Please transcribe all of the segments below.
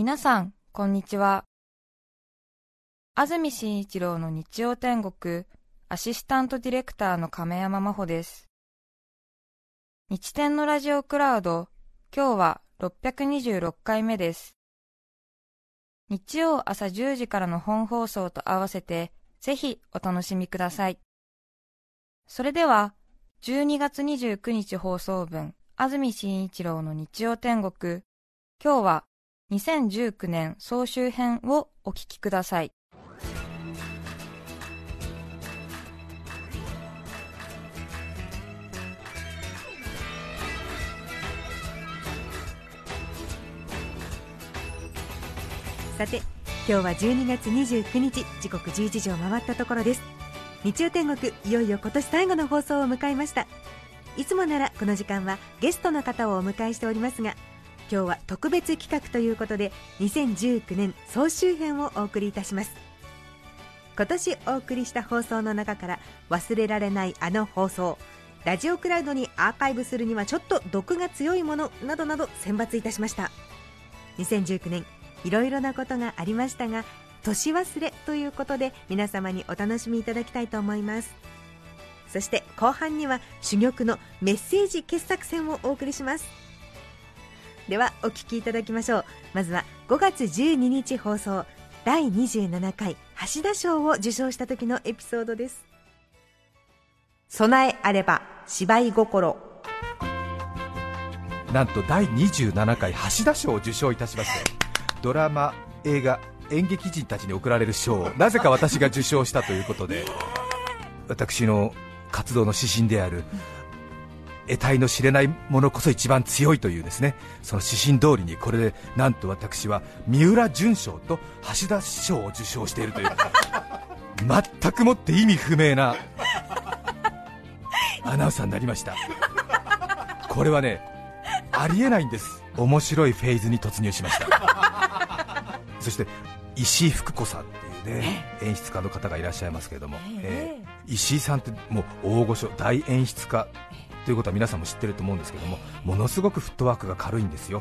皆さん、こんにちは。安住紳一郎の日曜天国、アシスタントディレクターの亀山真帆です。日天のラジオクラウド、今日は626回目です。日曜朝10時からの本放送と合わせて、ぜひお楽しみください。それでは、12月29日放送分、安住紳一郎の日曜天国、今日は2019年総集編をお聞きください。さて今日は12月29日時刻11時を回ったところです日曜天国いよいよ今年最後の放送を迎えましたいつもならこの時間はゲストの方をお迎えしておりますが今日は特別企画ということで2019年総集編をお送りいたします。今年お送りした放送の中から忘れられないあの放送ラジオクラウドにアーカイブするにはちょっと毒が強いものなどなど選抜いたしました。2019年いろいろなことがありましたが年忘れということで皆様にお楽しみいただきたいと思います。そして後半には珠玉のメッセージ傑作選をお送りします。ではお聞きいただきましょう。まずは5月12日放送第27回橋田賞を受賞した時のエピソードです。備えあれば芝居心。なんと第27回橋田賞を受賞いたしましてドラマ、映画、演劇人たちに贈られる賞をなぜか私が受賞したということで私の活動の指針である得体の知れないものこそ一番強いというですね。その指針通りにこれでなんと私は三浦淳賞と橋田賞を受賞しているという。全くもって意味不明なアナウンサーになりました。これはねありえないんです。面白いフェーズに突入しました。そして石井福子さんっていうね演出家の方がいらっしゃいますけれども、えー、石井さんってもう大御所大演出家ということは皆さんも知ってると思うんですけどもものすごくフットワークが軽いんですよ。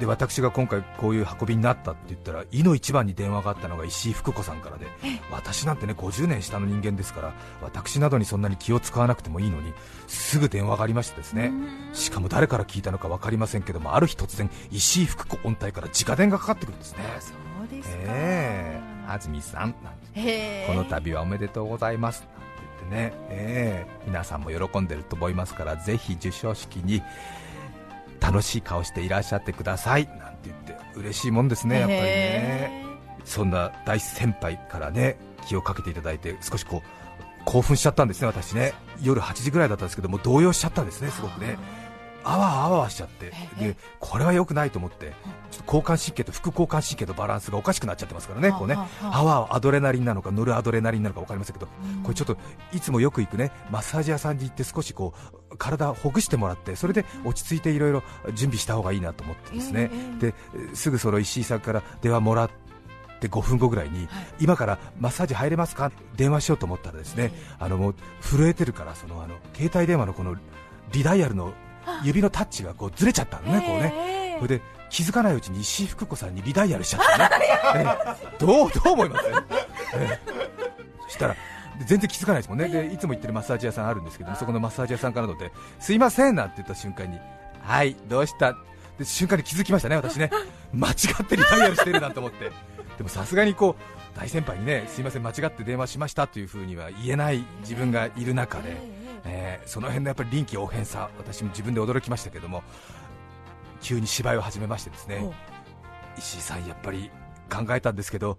で私が今回こういう運びになったって言ったらいの一番に電話があったのが石井福子さんからで私なんてね50年下の人間ですから私などにそんなに気を使わなくてもいいのにすぐ電話がありましてですね。しかも誰から聞いたのか分かりませんけどもある日突然石井福子音体から直電がかかってくるんですね。そうですか、えー、安住さんこの度はおめでとうございますね、えー、皆さんも喜んでると思いますからぜひ授賞式に楽しい顔していらっしゃってください。なんて言って嬉しいもんですね、やっぱりね、そんな大先輩からね気をかけていただいて少しこう興奮しちゃったんですね、私ね。夜8時ぐらいだったんですけども動揺しちゃったんですね、すごくね。あわあわしちゃって、でこれは良くないと思って、ちょっと交感神経と副交感神経のバランスがおかしくなっちゃってますからね、こうね。あわアドレナリンなのかノルアドレナリンなのか分かりませんけど、これちょっといつもよく行くねマッサージ屋さんに行って少しこう体をほぐしてもらって、それで落ち着いていろいろ準備した方がいいなと思ってですね、ですぐその石井さんから電話もらって。で5分後ぐらいに、今からマッサージ入れますか？電話しようと思ったらですね、あのもう震えてるからそのあの携帯電話のこのリダイヤルの 指のタッチがこうずれちゃったのね、こうね。それで気づかないうちに石井福子さんにリダイヤルしちゃったね、えどうどう思います、えそしたら全然気づかないですもんね、でいつも行ってるマッサージ屋さんあるんですけどそこのマッサージ屋さんからのですいませんなんて言った瞬間に、はい、どうした？で瞬間に気づきましたね、私ね、間違ってリダイヤルしてるなと思って、でもさすがにこう大先輩にね、すいません、間違って電話しましたというふうには言えない自分がいる中で。えー、その辺のやっぱり臨機応変さ、私も自分で驚きましたけども、急に芝居を始めましてですね、石井さん、やっぱり考えたんですけど、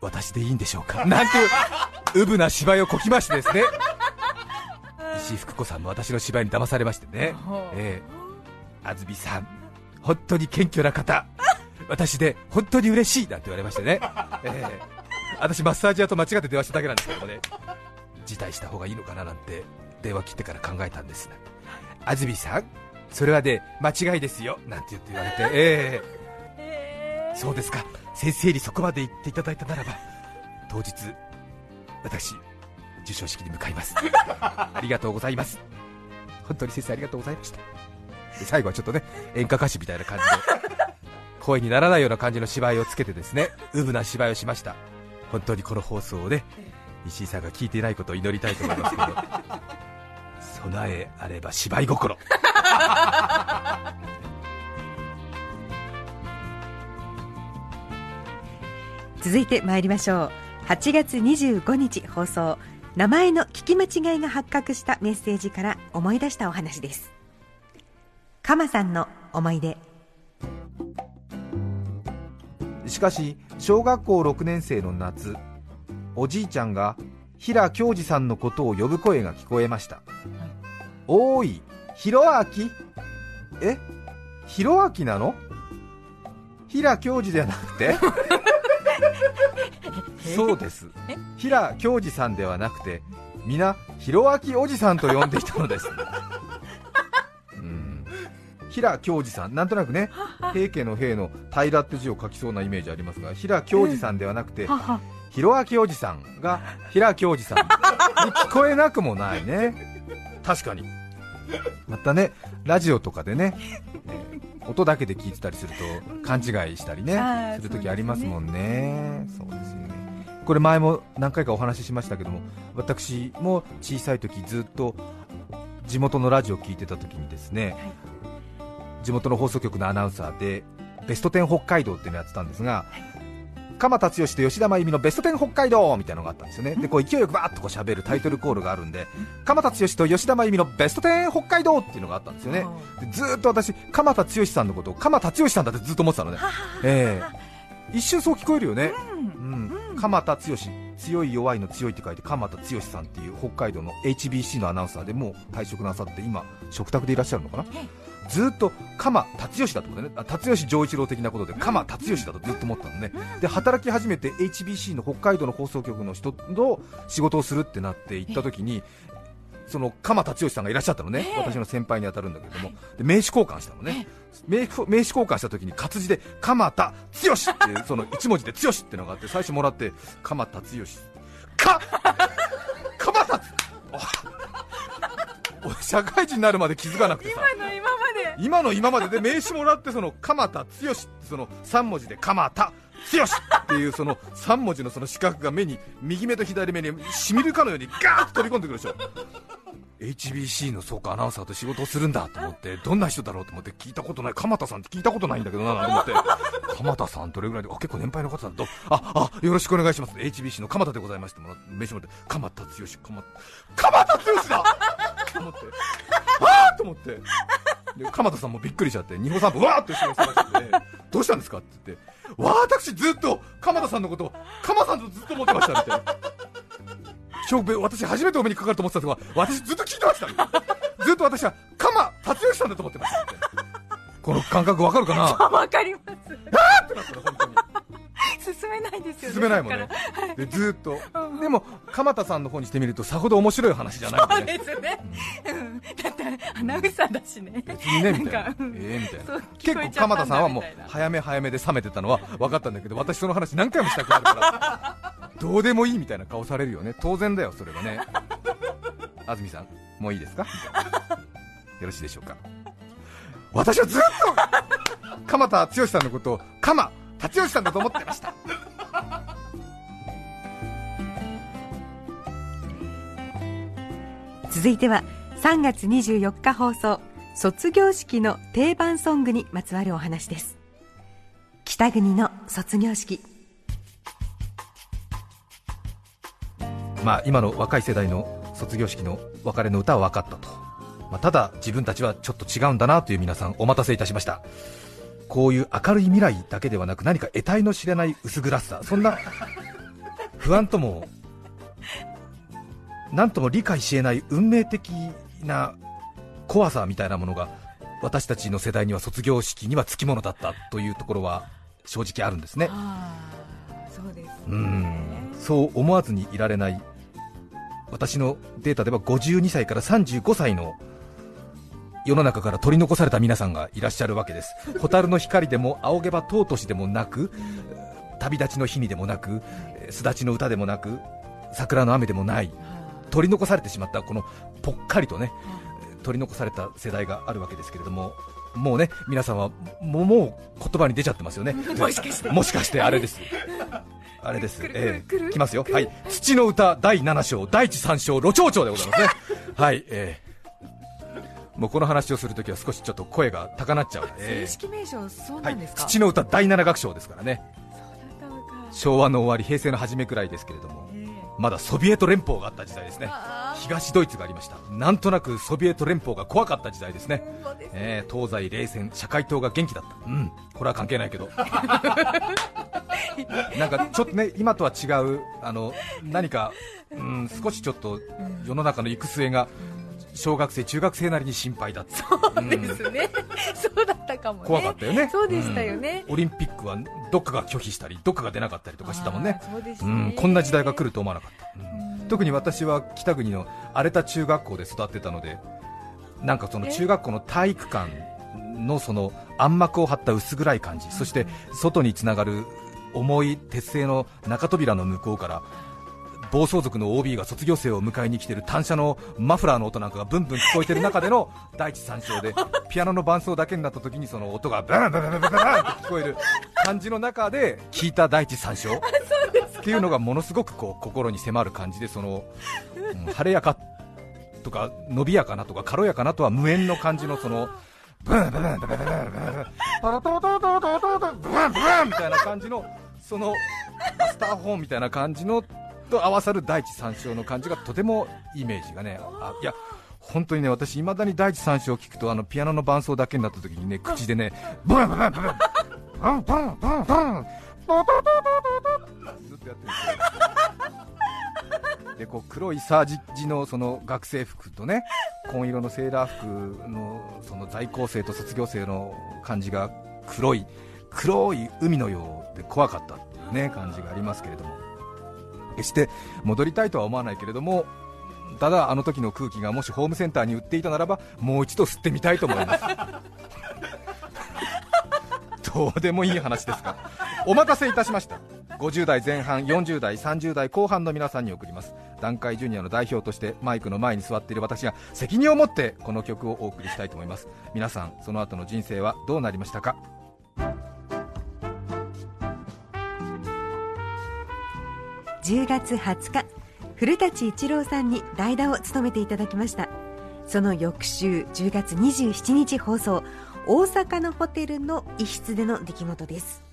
私でいいんでしょうか、なんていううぶな芝居をこきましてですね、石井福子さんも私の芝居に騙されましてね、えー、安住さん、本当に謙虚な方、私で本当に嬉しいなんて言われましてね、えー、私、マッサージ屋と間違って電話しただけなんですけどもね、辞退した方がいいのかななんて電話切ってから考えたんです。安住さんそれはね間違いですよなんて言って言われてええ。ー、そうですか。先生にそこまで言っていただいたならば当日私授賞式に向かいます。ありがとうございます。本当に先生ありがとうございました。最後はちょっとね演歌歌手みたいな感じで 声にならないような感じの芝居をつけてですねうぶな芝居をしました。本当にこの放送をね石井さんが聞いていないことを祈りたいと思いますけど備えあれば芝居心。続いて参りましょう。8月25日放送。名前の聞き間違いが発覚したメッセージから思い出したお話です。鎌さんの思い出。しかし小学校6年生の夏おじいちゃんが平京二さんのことを呼ぶ声が聞こえました、はい、おーいひろあき？え？ひろあきなの？平京二じゃなくて？そうです。平京二さんではなくて皆ひろあきおじさんと呼んでいたのです。平京二さん、なんとなくね、平家の平の平って字を書きそうなイメージありますが、平京二さんではなくて、ひろあきおじさんが平京二さん。に 聞こえなくもないね、確かに。またね、ラジオとかでね、音だけで聞いてたりすると勘違いしたりね、するときありますもんね。そうですよね。これ前も何回かお話ししましたけども、私も小さい時ずっと地元のラジオを聞いてた時にですね、地元の放送局のアナウンサーでベスト10北海道っていうのをやってたんですが、鎌田剛と吉田真由美のベスト10北海道みたいなのがあったんですよね、でこう勢いよくバーッとこう喋るタイトルコールがあるんで、鎌田剛と吉田真由美のベスト10北海道っていうのがあったんですよね、でずっと私、鎌田剛さんのことを鎌田剛さんだってずっと思ってたのね、えー、一瞬そう聞こえるよね、うん。鎌田剛、強い弱いの強いって書いて鎌田剛さんっていう北海道の HBC のアナウンサーでもう退職なさって今、食卓でいらっしゃるのかな？ずっと鎌達義だと思ってね。達義丈一郎的なことで鎌達義だとずっと思ったのね。で働き始めて HBC の北海道の放送局の人と仕事をするってなって行った時にその鎌達義さんがいらっしゃったのね、私の先輩に当たるんだけども、で名刺交換したのね、名刺名刺交換した時に活字で鎌田剛っていう その一文字で剛ってのがあって、最初もらって、鎌田剛、か鎌田社会人になるまで気づかなくてさ。今の今今の今までで名刺もらってその鎌田剛その3文字で鎌田剛っていうその3文字のその四角が目に右目と左目にしみるかのようにガーッと飛び込んでくるでしょ。HBC のそうかアナウンサーと仕事をするんだと思ってどんな人だろうと思って聞いたことない鎌田さんって聞いたことないんだけどなと思って。鎌田さんどれぐらいであ結構年配の方だとああよろしくお願いします。HBC の鎌田でございましても名刺もらって。鎌田剛鎌鎌田剛だ！と思って。ああと思って。で鎌田さんもびっくりしちゃって日本散歩わーって後ろに探してどうしたんですかって言ってわ私ずっと鎌田さんのこと鎌さんとずっと思ってましたみたいな。勝負私初めてお目にかかると思ってたとか私ずっと聞いてましたずっと私は鎌達義さんだと思ってましたこの感覚わかるかな？わかります。あーってなったの本当に進めないですよね進めないもんね、でずっと、でも鎌田さんの方にしてみるとさほど面白い話じゃないんで、ね、そうですね、うん、だってアナウンサーだしね。別にねみたいな、ええみたいな。結構鎌田さんはもう早め早めで冷めてたのは分かったんだけど私その話何回もしたくなるから どうでもいいみたいな顔されるよね。当然だよそれはね。安住さんもういいですか？よろしいでしょうか？私はずっと鎌田剛さんのことを鎌達吉さんだと思ってました。続いては3月24日放送卒業式の定番ソングにまつわるお話です。北国の卒業式。まあ今の若い世代の卒業式の別れの歌は分かったと、まあ、ただ自分たちはちょっと違うんだなという皆さんお待たせいたしましたこういう明るい未来だけではなく何か得体の知れない薄暗さ。そんな不安とも何とも理解しえない運命的な怖さみたいなものが私たちの世代には卒業式にはつきものだったというところは正直あるんですね。そうです、ね、うんそう思わずにいられない。私のデータでは52歳から35歳の世の中から取り残された皆さんがいらっしゃるわけです。蛍の光でも仰げば尊しでもなく旅立ちの日にでもなくすだちの歌でもなく桜の雨でもない取り残されてしまったこのぽっかりとね取り残された世代があるわけですけれどももうね皆さんはももう言葉に出ちゃってますよね。もしかして。もしかしてあれです。あれです、えー、きますよ、はい、土の歌第7章、第一三章、路長長でございますね、はい、えー、もうこの話をするときは少しちょっと声が高鳴っちゃう、えー、正式名称、そうなんですか、はい、土の歌第7楽章ですからね、昭和の終わり、平成の初めくらいですけれども、まだソビエト連邦があった時代ですね。東ドイツがありました。なんとなくソビエト連邦が怖かった時代ですね、えー、東西冷戦社会党が元気だった。うんこれは関係ないけど。なんかちょっとね今とは違うあの何か、うん、少しちょっと世の中の行く末が小学生、中学生なりに心配だった。そうですね、うん、そうだったかもね。怖かったよね。そうでしたよね、うん、オリンピックはどっかが拒否したりどっかが出なかったりとかしたもんね、ね、うん、こんな時代が来ると思わなかった、特に私は北国の荒れた中学校で育ってたのでなんかその中学校の体育館のその暗幕を張った薄暗い感じ、そして外につながる重い鉄製の中扉の向こうから暴走族の OB が卒業生を迎えに来てる単車のマフラーの音なんかがブンブン聞こえてる中での 第一三章でピアノの伴奏だけになった時にその音がブンブンブンブンブンって聞こえる感じの中で聞いた第一三章っていうのがものすごくこう心に迫る感じでその、晴れやかとか伸びやかなとか軽やかなとは無縁の感じのその。ブンブンブンブンブンブンブンブンブンブンブンブンみたいな感じのそのスターホーンみたいな感じのと合わさる第一三章の感じがとてもイメージがねあいや本当にね私いまだに第一三章を聞くとあのピアノの伴奏だけになった時にね口でねブンブンブンブンブンブンブンブンブンブンずっとやってるんですよでこう黒いサージ地のその学生服とね紺色のセーラー服のその在校生と卒業生の感じが黒い黒い海のようで怖かったっていうね感じがありますけれども決して戻りたいとは思わないけれどもただあの時の空気がもしホームセンターに売っていたならばもう一度吸ってみたいと思います。どうでもいい話ですか。お待たせいたしました。50代前半40代30代後半の皆さんに送ります。団塊ジュニアの代表としてマイクの前に座っている私が責任を持ってこの曲をお送りしたいと思います。皆さんその後の人生はどうなりましたか？10月20日古舘一郎さんに代打を務めていただきました。その翌週10月27日放送大阪のホテルの一室での出来事です。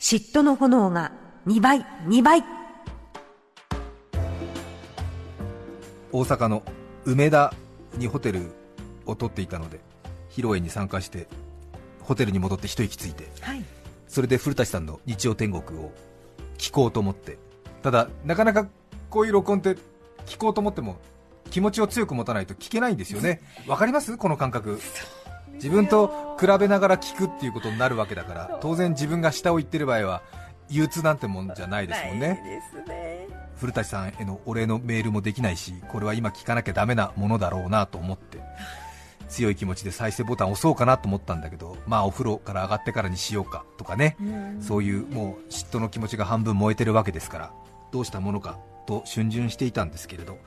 嫉妬の炎が2倍2倍大阪の梅田にホテルを取っていたので披露宴に参加してホテルに戻って一息ついて、はい、それで古舘さんの日曜天国を聞こうと思って。ただなかなかこういう録音って聞こうと思っても気持ちを強く持たないと聞けないんですよね。わかります？この感覚。自分と比べながら聞くっていうことになるわけだから。当然自分が下を言ってる場合は憂鬱なんてもんじゃないですもんね。古舘さんへのお礼のメールもできないしこれは今聞かなきゃだめなものだろうなと思って強い気持ちで再生ボタンを押そうかなと思ったんだけど、まあお風呂から上がってからにしようかとかね、そういうもう嫉妬の気持ちが半分燃えてるわけですから、どうしたものかと逡巡していたんですけれど、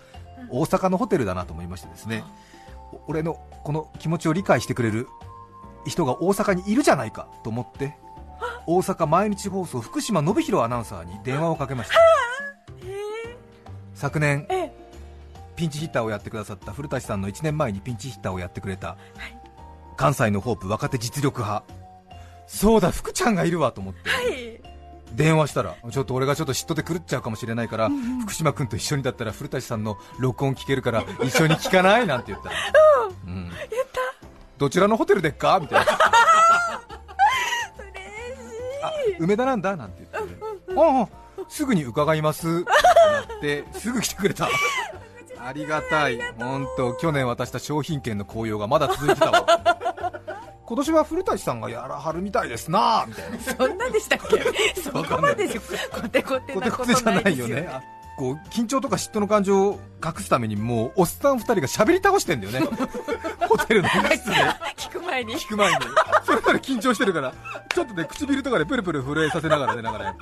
大阪のホテルだなと思いましてですね、俺のこの気持ちを理解してくれる人が大阪にいるじゃないかと思って、大阪毎日放送福島信弘アナウンサーに電話をかけました。昨年ピンチヒッターをやってくださった古舘さんの1年前にピンチヒッターをやってくれた、はい、関西のホープ若手実力派。そうだ福ちゃんがいるわと思って、はい、電話したらちょっと俺がちょっと嫉妬で狂っちゃうかもしれないから、福島君と一緒にだったら古舘さんの録音聞けるから 一緒に聞かないなんて言ったら、うん、言った。どちらのホテルでっか？みたいな。嬉しい。梅田なんだ？なんて言って、うんうん、すぐに伺います。ってなってすぐ来てくれたありがたい、本当、去年渡した商品券の紅葉がまだ続いてたわ。今年は古舘さんがやらはるみたいですなみたいな。そんなでしたっけ？そこまでコテコテなことないですよね。こう緊張とか嫉妬の感情を隠すためにもうおっさん2人が喋り倒してんだよね。ホテルの室で。聞く前に。聞く前に。それぞれ緊張してるから。ちょっとね唇とかでプルプル震えさせながらねなんかね。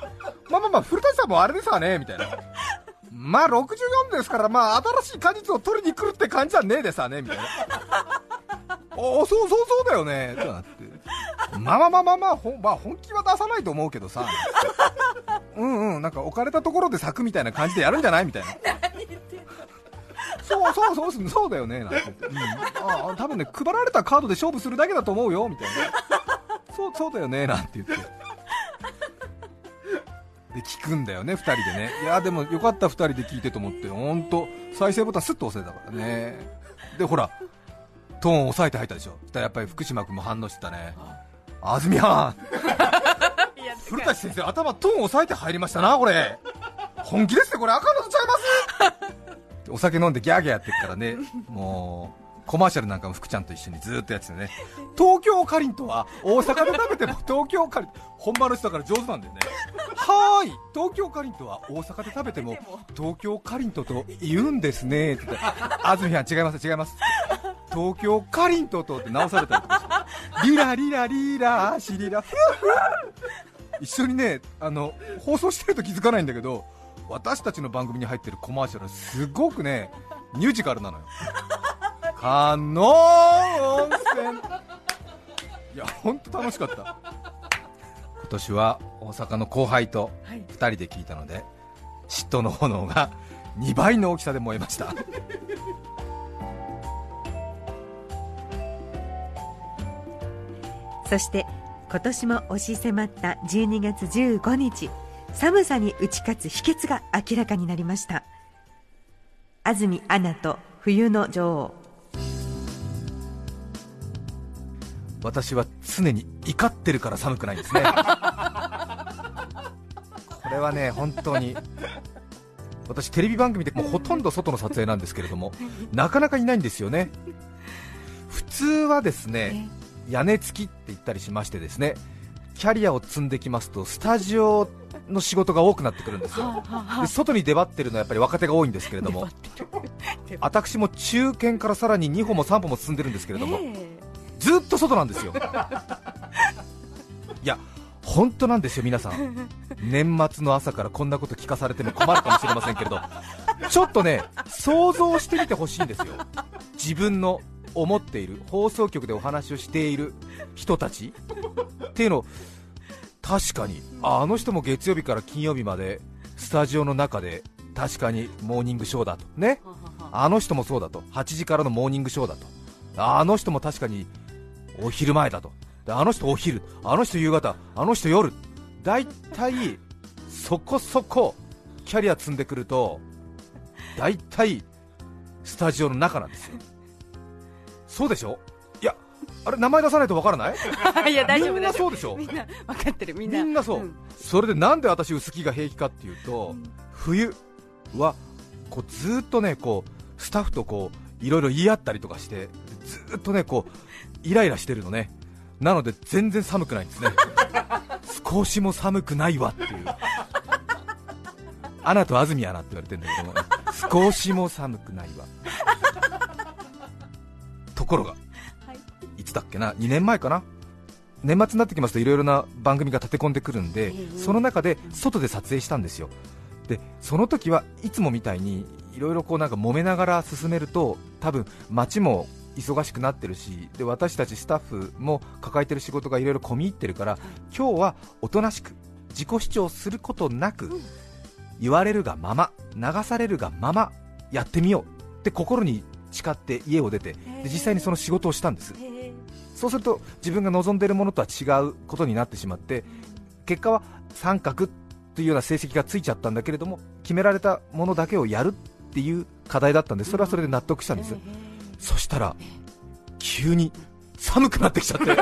まあまあまあ古舘さんもあれですわねみたいなまあ64ですから、まあ新しい果実を取りに来るって感じはねえでさねみたいな。おおそうそうそうだよねってなって。まあまあまあまあまあ、ほまあ、本気は出さないと思うけどさ。うんうんなんか置かれたところで咲くみたいな感じでやるんじゃないみたいな。そうそうそうそうそうだよねなんて言って、うん、あ多分ね配られたカードで勝負するだけだと思うよみたいな。そうそうだよねなんて言ってで聞くんだよね2人でね。いやでもよかった2人で聞いてと思って。本当再生ボタンスッと押せたからね。でほらトーン抑えて入ったでしょ。たらやっぱり福島君も反応してたね。安住はん。古舘先生頭トーン抑えて入りましたなこれ。本気ですねこれ。あかんのとちゃいます。お酒飲んでギャーギャーやってっからね。もうコマーシャルなんかも福ちゃんと一緒にずっとやっててね。東京かりんとは大阪で食べても東京かりん本場の人だから上手なんだよね。はーい。東京かりんとは大阪で食べても東京かりんとと言うんですねって言って。安住はん違います違います。東京かりんととって直されたりとかして。リラリラリラシリラ。フ一緒にねあの放送してると気づかないんだけど私たちの番組に入ってるコマーシャルすごくねミュージカルなのよ。観音温泉。いや本当楽しかった。今年は大阪の後輩と2人で聞いたので、嫉妬の炎が2倍の大きさで燃えました。そして今年も押し迫った12月15日寒さに打ち勝つ秘訣が明らかになりました。安住アナと冬の女王私は常に怒ってるから寒くないんですね。これはね本当に。私テレビ番組でもうほとんど外の撮影なんですけれどもなかなかいないんですよね。普通はですね屋根付きって言ったりしましてですねキャリアを積んできますとスタジオの仕事が多くなってくるんですよ。で外に出張ってるのはやっぱり若手が多いんですけれども。私も中堅からさらに2歩も3歩も進んでるんですけれども、えーずっと外なんですよ。いや本当なんですよ皆さん。年末の朝からこんなこと聞かされても困るかもしれませんけれど。ちょっとね想像してみてほしいんですよ。自分の思っている放送局でお話をしている人たち。っていうのを確かにあの人も月曜日から金曜日までスタジオの中で確かにモーニングショーだと。ね。あの人もそうだと。8時からのモーニングショーだと。あの人も確かにお昼前だと。であの人お昼あの人夕方あの人夜。大体そこそこキャリア積んでくると大体スタジオの中なんですよ。そうでしょ？いやあれ名前出さないとわからない？いや大丈夫みんなそうでしょ？みんな分かってるみんな。みんなそう、うん、それでなんで私薄着が平気かっていうと、うん、冬はこうずっとねこうスタッフとこういろいろ言い合ったりとかしてずっとねこうイライラしてるのね。なので全然寒くないんですね。少しも寒くないわっていう。アナと安住アナって言われてるんだけども少しも寒くないわ。ところが、はい、いつだっけな？2年前かな？年末になってきますといろいろな番組が立て込んでくるんで、その中で外で撮影したんですよ。でその時はいつもみたいにいろいろこうなんか揉めながら進めると多分街も忙しくなってるしで私たちスタッフも抱えてる仕事がいろいろ込み入ってるから、今日はおとなしく自己主張することなく、言われるがまま流されるがままやってみようって心に誓って家を出てで実際にその仕事をしたんです。そうすると自分が望んでいるものとは違うことになってしまって結果は三角というような成績がついちゃったんだけれども決められたものだけをやるっていう課題だったんです。それはそれで納得したんですそしたら急に寒くなってきちゃって。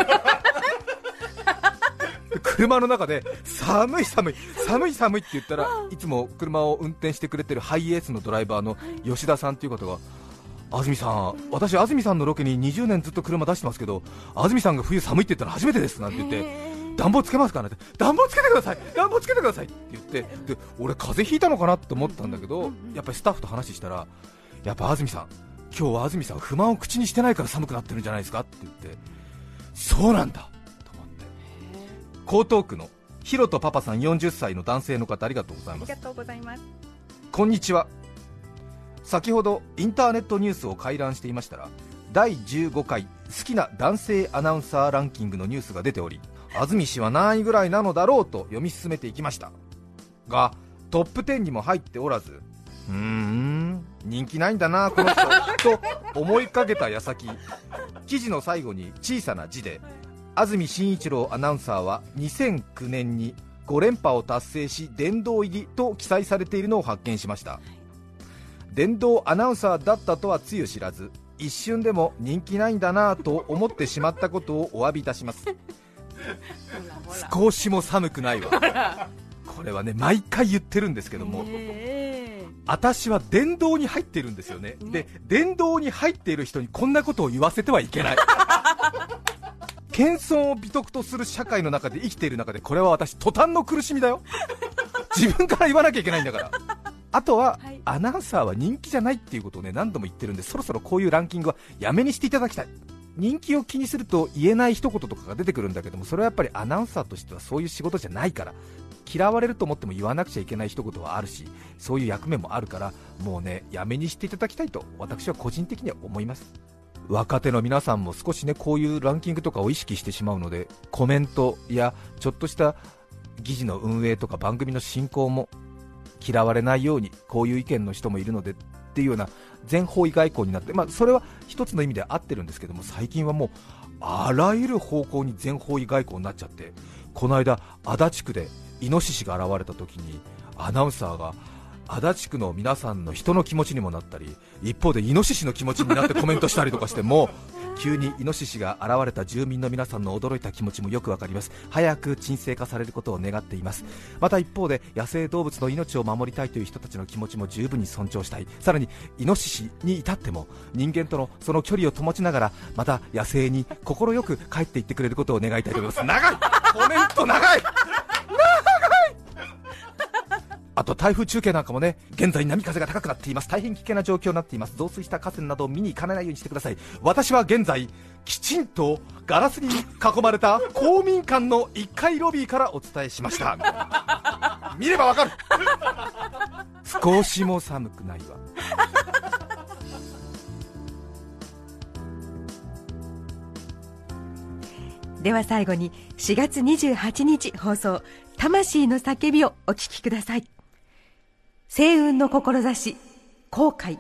車の中で寒い寒い寒い寒いって言ったらいつも車を運転してくれてるハイエースのドライバーの吉田さんという方が安住さん、私、安住さんのロケに20年ずっと車出してますけど安住さんが冬寒いって言ったら初めてですなんて言って暖房つけますかなんて暖房つけてください！暖房つけてください！って言ってで俺、風邪ひいたのかなって思ったんだけどやっぱりスタッフと話したらやっぱ安住さん今日は安住さん不満を口にしてないから寒くなってるんじゃないですかって言ってそうなんだ。と思って。江東区のひろとパパさん40歳の男性の方ありがとうございます。ありがとうございます。こんにちは。先ほどインターネットニュースを回覧していましたら第15回好きな男性アナウンサーランキングのニュースが出ており安住氏は何位ぐらいなのだろうと読み進めていきました。がトップ10にも入っておらずうーん。人気ないんだなこの人と思いかけた矢先。記事の最後に小さな字で安住紳一郎アナウンサーは2009年に5連覇を達成し殿堂入りと記載されているのを発見しました。電動アナウンサーだったとはつゆ知らず一瞬でも人気ないんだなと思ってしまったことをお詫びいたします。少しも寒くないわ。これはね毎回言ってるんですけども、私は殿堂に入っているんですよね、で殿堂に入っている人にこんなことを言わせてはいけない。謙遜を美徳とする社会の中で生きている中でこれは私途端の苦しみだよ。自分から言わなきゃいけないんだから。あとは、はい、アナウンサーは人気じゃないっていうことをね何度も言ってるんでそろそろこういうランキングはやめにしていただきたい。人気を気にすると言えない一言とかが出てくるんだけどもそれはやっぱりアナウンサーとしてはそういう仕事じゃないから嫌われると思っても言わなくちゃいけない一言はあるしそういう役目もあるからもうねやめにしていただきたいと私は個人的には思います。若手の皆さんも少しねこういうランキングとかを意識してしまうのでコメントやちょっとした議事の運営とか番組の進行も嫌われないようにこういう意見の人もいるのでっていうような全方位外交になって、まあ、それは一つの意味で合ってるんですけども最近はもうあらゆる方向に全方位外交になっちゃってこの間、足立区でイノシシが現れた時にアナウンサーが足立区の皆さんの人の気持ちにもなったり一方でイノシシの気持ちになってコメントしたりとかしても急にイノシシが現れた住民の皆さんの驚いた気持ちもよくわかります。早く沈静化されることを願っています。また一方で野生動物の命を守りたいという人たちの気持ちも十分に尊重したい。さらにイノシシに至っても人間とのその距離を保ちながらまた野生に快く帰っていってくれることを願いたいと思います。長い！コメント長い！あと台風中継なんかもね現在波風が高くなっています。大変危険な状況になっています。増水した河川などを見に行かないようにしてください。私は現在きちんとガラスに囲まれた公民館の1階ロビーからお伝えしました。見ればわかる。少しも寒くないわ。では最後に4月28日放送「魂の叫び」をお聞きください星雲の志後悔。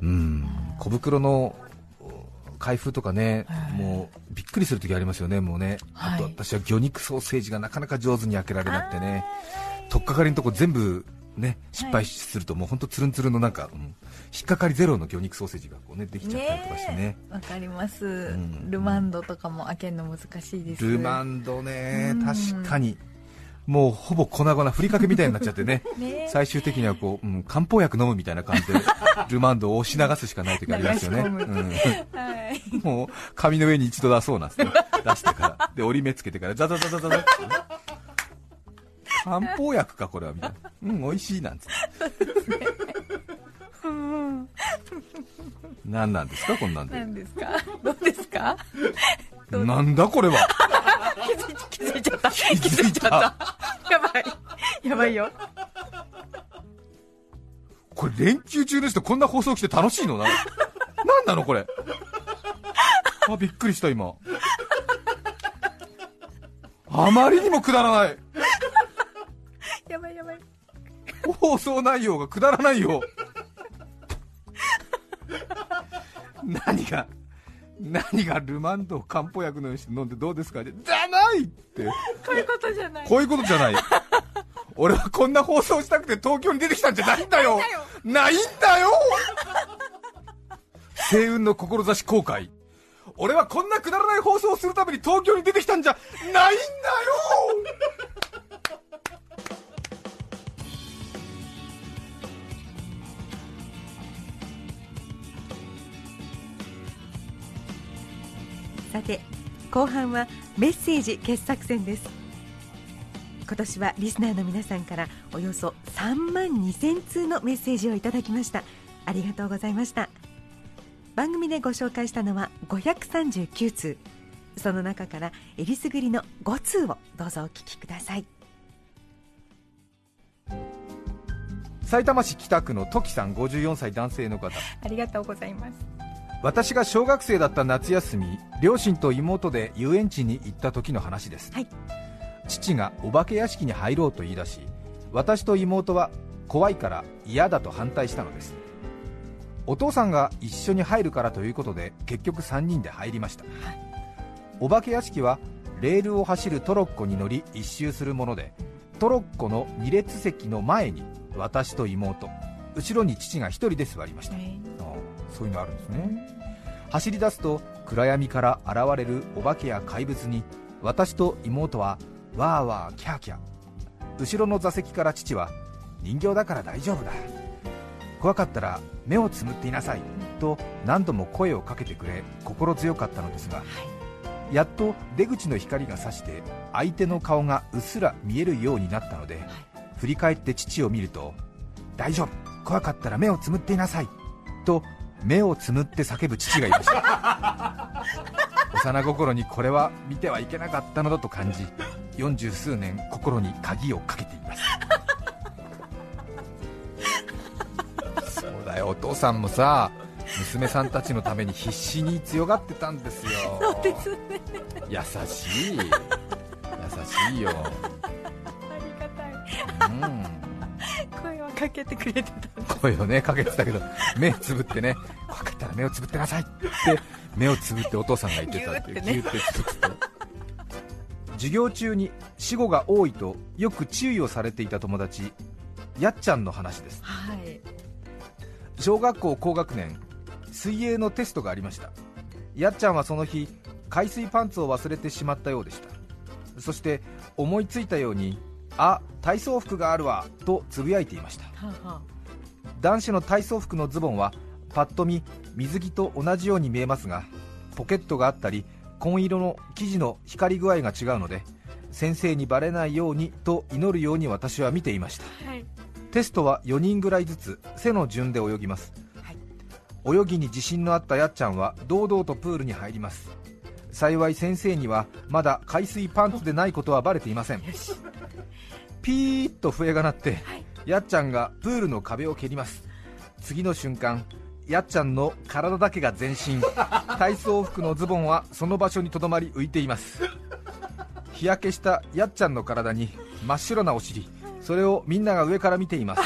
うん。小袋の開封とかね、もうびっくりするときありますよね、もうね、あと私は魚肉ソーセージがなかなか上手に開けられなくてね、とっかかりのとこ全部ね失敗すると、もう本当つるんつるんのなんか、うん、引っかかりゼロの魚肉ソーセージがこう、ね、できちゃったりとかしてね。わ、かります、うん、ルマンドとかも開けるの難しいです。ルマンドね、確かに。もうほぼ粉々、ふりかけみたいになっちゃってね、ね。最終的にはこう、うん、漢方薬飲むみたいな感じで、ルマンドを押し流すしかない時ありますよね、うん。はい、もう紙の上に一度出そうなんですね、出してから、で折り目つけてから、ザザザザザザ。漢方薬か、これはみたいな、うん、美味しいなんつって。何なんですか、こんなんで。何ですか、どうですか？なんだこれは。気づいちゃった。やばい。やばいよ。これ連休中ですとこんな放送来て楽しいの？な。なんなのこれ？あ、びっくりした今。あまりにもくだらない。やばいやばい。放送内容がくだらないよ。何が何がルマンドを漢方薬のように飲んでどうですか？じゃないって。こういうことじゃない。こういうことじゃない。俺はこんな放送したくて東京に出てきたんじゃないんだよ。ないんだよ。星雲の志後悔。俺はこんなくだらない放送をするために東京に出てきたんじゃないんだよ。さて後半はメッセージ傑作選です。今年はリスナーの皆さんからおよそ3万2000通のメッセージをいただきました。ありがとうございました。番組でご紹介したのは539通。その中からえりすぐりの5通をどうぞお聞きください。埼玉市北区の時さん54歳男性の方。ありがとうございます私が小学生だった夏休み両親と妹で遊園地に行った時の話です、はい、父がお化け屋敷に入ろうと言い出し私と妹は怖いから嫌だと反対したのです。お父さんが一緒に入るからということで結局3人で入りました、はい、お化け屋敷はレールを走るトロッコに乗り一周するものでトロッコの2列席の前に私と妹後ろに父が1人で座りました、え。ー、そういうのあるんですね。走り出すと暗闇から現れるお化けや怪物に私と妹はわーわーキャーキャー。後ろの座席から父は人形だから大丈夫だ。怖かったら目をつむっていなさい。と何度も声をかけてくれ心強かったのですが、はい、やっと出口の光が差して相手の顔がうっすら見えるようになったので、はい、振り返って父を見ると大丈夫。怖かったら目をつむっていなさい。と目をつむって叫ぶ父がいました。幼心にこれは見てはいけなかったのだと感じ四十数年心に鍵をかけています。そうだよ。お父さんもさ娘さんたちのために必死に強がってたんですよ。そうですね。優しい。優しいよ。ありがたい、うんかけてくれてた声をねかけてたけど目つぶってね怖かったら目をつぶってなさいって目をつぶってお父さんが言ってたっていうギュってつぶって。授業中に死後が多いとよく注意をされていた友達やっちゃんの話です、はい、小学校高学年水泳のテストがありました。やっちゃんはその日海水パンツを忘れてしまったようでした。そして思いついたようにあ体操服があるわとつぶやいていました、はあ、男子の体操服のズボンはパッと見水着と同じように見えますがポケットがあったり紺色の生地の光り具合が違うので先生にバレないようにと祈るように私は見ていました、はい、テストは4人ぐらいずつ背の順で泳ぎます、はい、泳ぎに自信のあったやっちゃんは堂々とプールに入ります。幸い先生にはまだ海水パンツでないことはバレていませんピーッと笛が鳴って、はい、やっちゃんがプールの壁を蹴ります。次の瞬間やっちゃんの体だけが全身 体操服のズボンはその場所にとどまり浮いています。日焼けしたやっちゃんの体に真っ白なお尻それをみんなが上から見ています。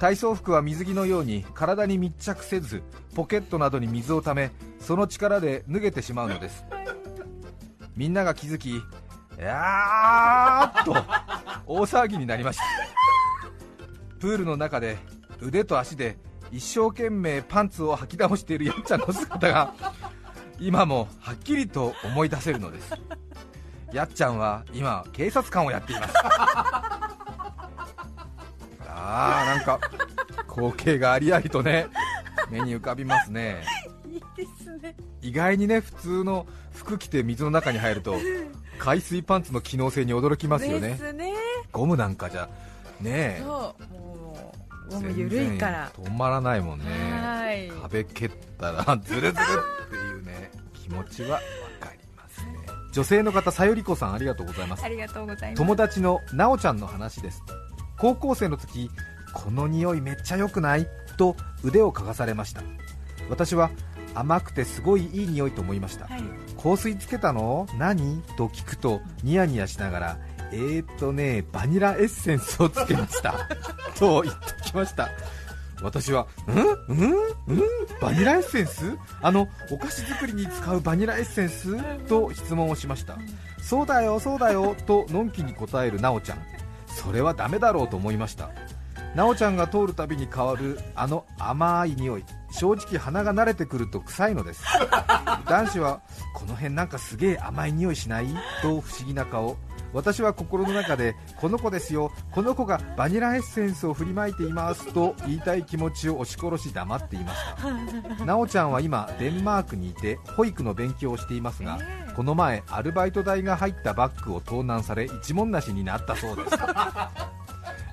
体操服は水着のように体に密着せずポケットなどに水をためその力で脱げてしまうのです。みんなが気づきいやーっと大騒ぎになりました。プールの中で腕と足で一生懸命パンツを履き倒しているやっちゃんの姿が今もはっきりと思い出せるのです。やっちゃんは今警察官をやっています。あーなんか光景がありありとね目に浮かびますね。いいですね。意外にね普通の服着て水の中に入ると海水パンツの機能性に驚きますよね。ね。ゴムなんかじゃねそう緩いから。止まらないもんね。壁蹴ったらズルズルっていうね 気持ちは分かりますね。女性の方さよりこさんありがとうございます。ありがとうございます。友達のなおちゃんの話です。高校生の時この匂いめっちゃ良くない？と腕を嗅がされました。私は甘くてすごいいい匂いと思いました、はい、香水つけたの？何？と聞くとニヤニヤしながらえーとねバニラエッセンスをつけました。と言ってきました。私は、ん？ん？ん？バニラエッセンス？あのお菓子作りに使うバニラエッセンス？と質問をしました。そうだよそうだよとのんきに答えるなおちゃん。それはダメだろうと思いました。なおちゃんが通るたびに変わるあの甘い匂い正直鼻が慣れてくると臭いのです。男子はこの辺なんかすげえ甘い匂いしないと不思議な顔。私は心の中でこの子ですよこの子がバニラエッセンスを振りまいていますと言いたい気持ちを押し殺し黙っていました。なおちゃんは今デンマークにいて保育の勉強をしていますがこの前アルバイト代が入ったバッグを盗難され一文なしになったそうです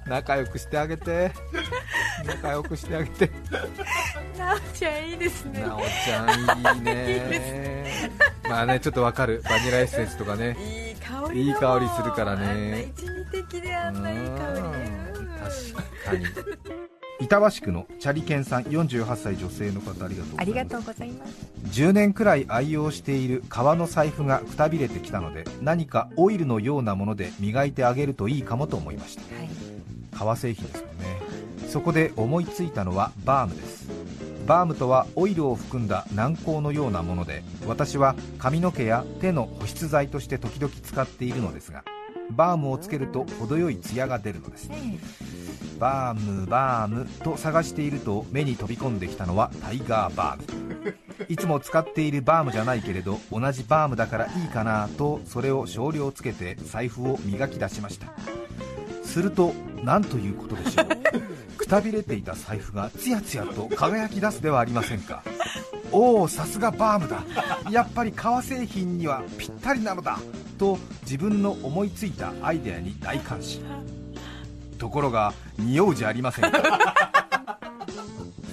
仲良くしてあげて。仲良くしてあげて。なおちゃんいいですね。なおちゃんいいね。まあねちょっとわかる。バニラエッセンスとかね。いい香りいい香りするからね。一時的であんないい香り確かに。板橋区のチャリケンさん48歳女性の方ありがとうございます。ありがとうございます。10年くらい愛用している革の財布がくたびれてきたので何かオイルのようなもので磨いてあげるといいかもと思いました。はい革製品ですもんね。そこで思いついたのはバームです。バームとはオイルを含んだ軟膏のようなもので私は髪の毛や手の保湿剤として時々使っているのですがバームをつけると程よいツヤが出るのです。バームバームと探していると目に飛び込んできたのはタイガーバーム。いつも使っているバームじゃないけれど同じバームだからいいかなとそれを少量つけて財布を磨き出しましたすると何ということでしょう。くたびれていた財布がツヤツヤと輝き出すではありませんか。おおさすがバームだ。やっぱり革製品にはぴったりなのだ。と自分の思いついたアイデアに大感心ところが匂うじゃありませんか。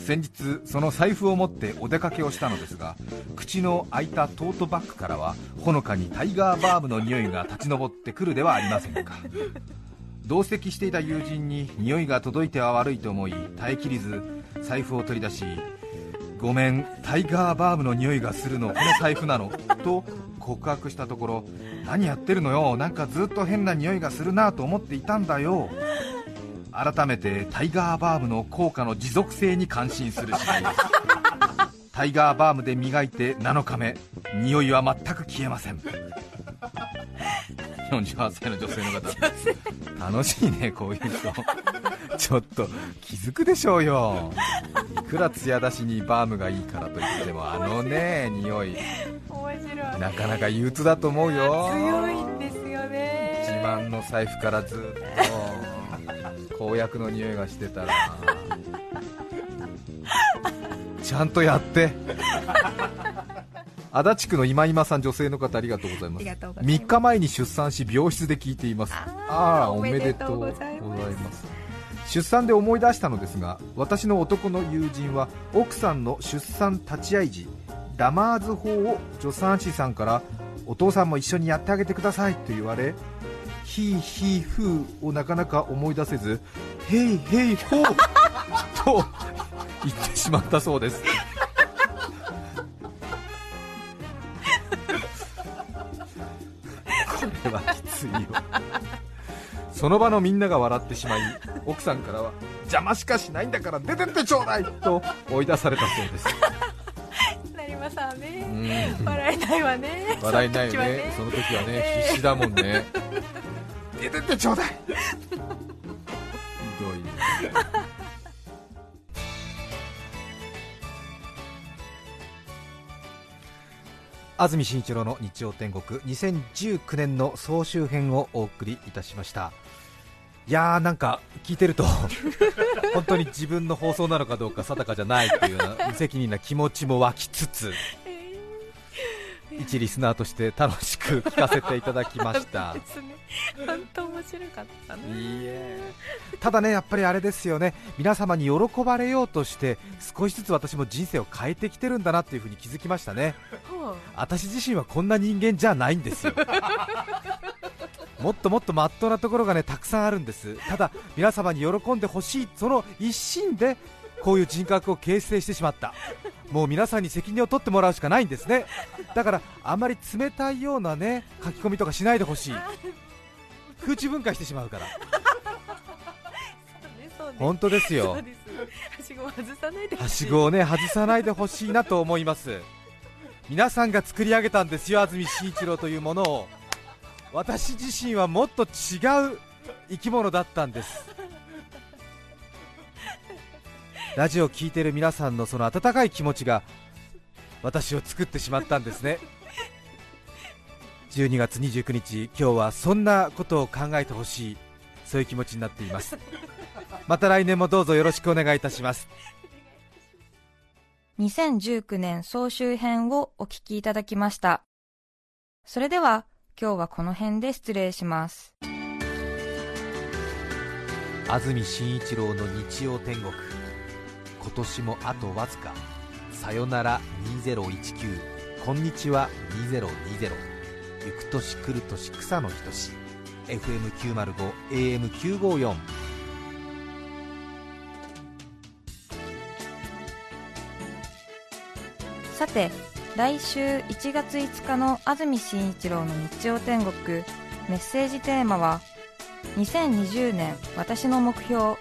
先日その財布を持ってお出かけをしたのですが口の開いたトートバッグからはほのかにタイガーバームの匂いが立ち上ってくるではありませんか。同席していた友人に匂いが届いては悪いと思い耐えきりず財布を取り出しごめんタイガーバームの匂いがするのこの財布なのと告白したところ何やってるのよなんかずっと変な匂いがするなと思っていたんだよ。改めてタイガーバームの効果の持続性に感心する次第タイガーバームで磨いて7日目匂いは全く消えません。48歳の女性の方。楽しいねこういう人。ちょっと気づくでしょうよ。いくら艶出しにバームがいいからといってもあのね匂い。面白い。なかなか憂鬱だと思うよ。強いんですよね。自慢の財布からずっと公約の匂いがしてたら。ちゃんとやって足立区の今今さん女性の方ありがとうございます。ありがとうございます。3日前に出産し病室で聞いています。あーああおおめめでとうごございます。出産で思い出したのですが私の男の友人は奥さんの出産立ち会い時ラマーズ法を助産師さんからお父さんも一緒にやってあげてくださいと言われヒーヒーフーをなかなか思い出せずヘイヘイホーと言ってしまったそうですれはきついよ。その場のみんなが笑ってしまい奥さんからは邪魔しかしないんだから出てってちょうだいと追い出されたそうです。成馬さんね。うん。笑えないわね。笑いないよね。その時はね。必死だもんね。出てってちょうだい。ひどいね安住紳一郎の日曜天国2019年の総集編をお送りいたしました。いやーなんか聞いてると 本当に自分の放送なのかどうか定かじゃないというような無責任な気持ちも湧きつつ一リスナーとして楽しく聞かせていただきました。本当面白かったね。ただねやっぱりあれですよね。皆様に喜ばれようとして少しずつ私も人生を変えてきてるんだなっていうふうに気づきましたね。私自身はこんな人間じゃないんですよ。もっともっとまっとうなところがねたくさんあるんです。ただ皆様に喜んでほしいその一心でこういう人格を形成してしまったもう皆さんに責任を取ってもらうしかないんですね。だからあまり冷たいようなね書き込みとかしないでほしい。空中分解してしまうから。本当ですそよはしごをね外さないでほしいなと思います。皆さんが作り上げたんですよ安住紳一郎というものを。私自身はもっと違う生き物だったんですラジオを聴いている皆さんのその温かい気持ちが私を作ってしまったんですね12月29日今日はそんなことを考えてほしいそういう気持ちになっていますまた来年もどうぞよろしくお願いいたします2019年総集編をお聞きいただきました。それでは今日はこの辺で失礼します。安住紳一郎の日曜天国今年もあとわずか。さよなら2019こんにちは2020行く年来る年草の人し FM905AM954 さて来週1月5日の安住紳一郎の日曜天国。メッセージテーマは「2020年私の目標」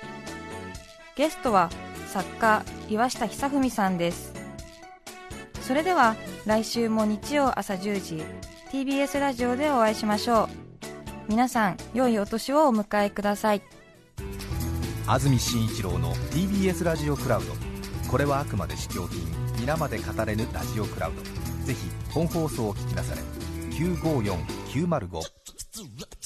ゲストは作家岩下久文さんです。それでは来週も日曜朝10時 TBS ラジオでお会いしましょう。皆さん良いお年をお迎えください。安住紳一郎の TBS ラジオクラウド。これはあくまで試供品皆まで語れぬラジオクラウド。ぜひ本放送を聞きなされ954905